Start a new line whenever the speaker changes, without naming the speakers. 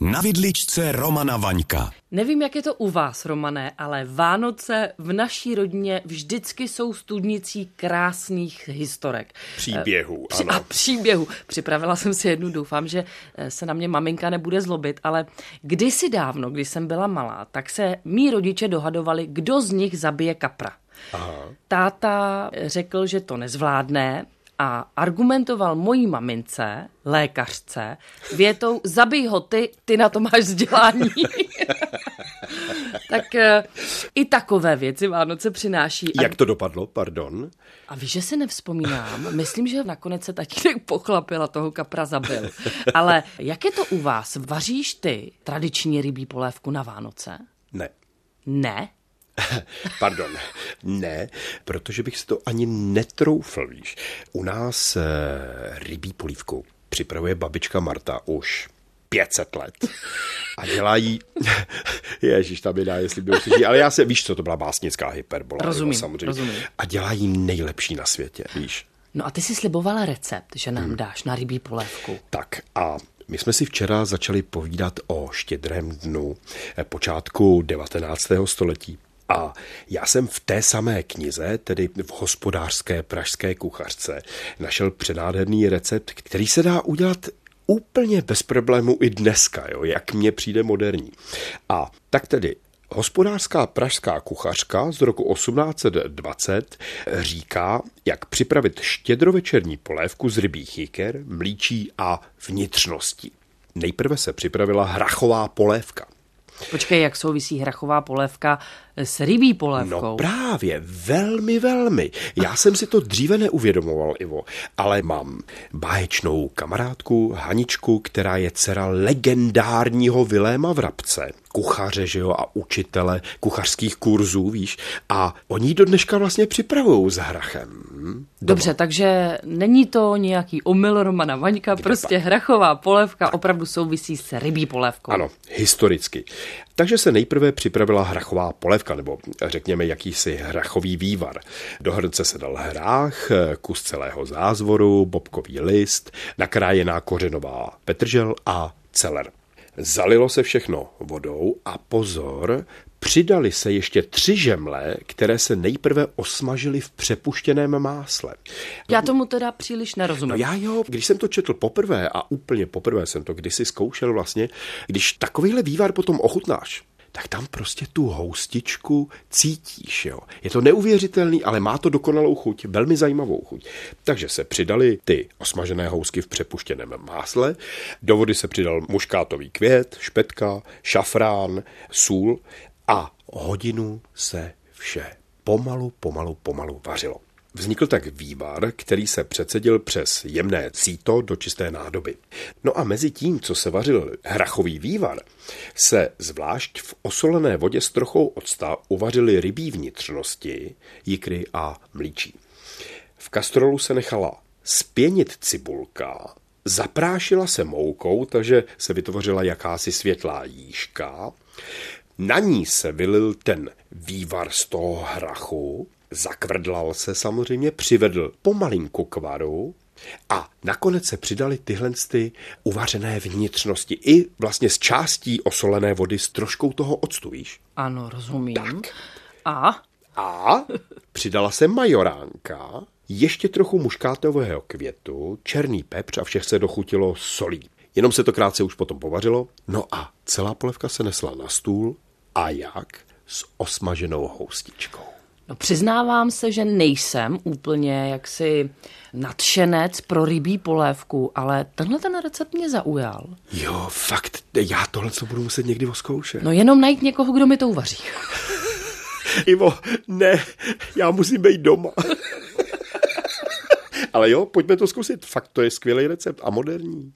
Na vidličce Romana Vaňka.
Nevím, jak je to u vás, Romané, ale Vánoce v naší rodině vždycky jsou studnicí krásných historek.
Příběhů,
Při-
ano.
A příběhu. Připravila jsem si jednu, doufám, že eh, se na mě maminka nebude zlobit, ale kdysi dávno, když jsem byla malá, tak se mý rodiče dohadovali, kdo z nich zabije kapra.
Aha.
Táta řekl, že to nezvládne a argumentoval mojí mamince, lékařce, větou zabij ho ty, ty na to máš vzdělání. tak eh, i takové věci Vánoce přináší.
Jak to dopadlo, pardon?
a víš, že si nevzpomínám, myslím, že nakonec se tatínek pochlapil a toho kapra zabil. Ale jak je to u vás? Vaříš ty tradiční rybí polévku na Vánoce?
Ne.
Ne?
Pardon, ne, protože bych si to ani netroufl, víš. U nás e, rybí polívku připravuje babička Marta už 500 let. A dělá jí... Ježíš, tam je dá, jestli by uslyší. Ale já se, víš, co to byla básnická hyperbola.
Rozumím,
samozřejmě.
rozumím.
A dělá jí nejlepší na světě, víš.
No a ty si slibovala recept, že nám dáš na rybí polévku.
Tak a my jsme si včera začali povídat o štědrém dnu eh, počátku 19. století. A já jsem v té samé knize, tedy v hospodářské pražské kuchařce, našel přenádherný recept, který se dá udělat úplně bez problému i dneska, jo, jak mně přijde moderní. A tak tedy Hospodářská pražská kuchařka z roku 1820 říká, jak připravit štědrovečerní polévku z rybích jiker, mlíčí a vnitřností. Nejprve se připravila hrachová polévka.
Počkej, jak souvisí hrachová polévka s rybí polévkou?
No právě, velmi, velmi. Já jsem si to dříve neuvědomoval, Ivo, ale mám báječnou kamarádku Haničku, která je dcera legendárního Viléma Vrabce, kuchaře, že jo, a učitele kuchařských kurzů, víš, a oni do dneška vlastně připravují s hrachem. hm?
Dobře, takže není to nějaký omyl Romana Vaňka, prostě hrachová polévka opravdu souvisí s rybí polévkou.
Ano, historicky. Takže se nejprve připravila hrachová polévka, nebo řekněme jakýsi hrachový vývar. Do hrnce se dal hrách, kus celého zázvoru, bobkový list, nakrájená kořenová petržel a celer. Zalilo se všechno vodou a pozor, přidali se ještě tři žemle, které se nejprve osmažily v přepuštěném másle.
Já tomu teda příliš nerozumím.
No já jo, když jsem to četl poprvé a úplně poprvé jsem to kdysi zkoušel vlastně, když takovýhle vývar potom ochutnáš, tak tam prostě tu houstičku cítíš, jo. Je to neuvěřitelný, ale má to dokonalou chuť, velmi zajímavou chuť. Takže se přidali ty osmažené housky v přepuštěném másle, do vody se přidal muškátový květ, špetka, šafrán, sůl a hodinu se vše pomalu, pomalu, pomalu vařilo. Vznikl tak vývar, který se přecedil přes jemné síto do čisté nádoby. No a mezi tím, co se vařil hrachový vývar, se zvlášť v osolené vodě s trochou octa uvařily rybí vnitřnosti, jikry a mlíčí. V kastrolu se nechala spěnit cibulka, zaprášila se moukou, takže se vytvořila jakási světlá jížka, na ní se vylil ten vývar z toho hrachu, zakvrdlal se samozřejmě, přivedl pomalinku k varu a nakonec se přidali tyhle ty uvařené vnitřnosti i vlastně s částí osolené vody s troškou toho octu, víš?
Ano, rozumím. A?
A přidala se majoránka, ještě trochu muškátového květu, černý pepř a všech se dochutilo solí. Jenom se to krátce už potom povařilo, no a celá polevka se nesla na stůl a jak? S osmaženou houstičkou.
No přiznávám se, že nejsem úplně jaksi nadšenec pro rybí polévku, ale tenhle ten recept mě zaujal.
Jo, fakt, já tohle co budu muset někdy oskoušet.
No jenom najít někoho, kdo mi to uvaří.
Ivo, ne, já musím být doma. Ale jo, pojďme to zkusit. Fakt to je skvělý recept a moderní.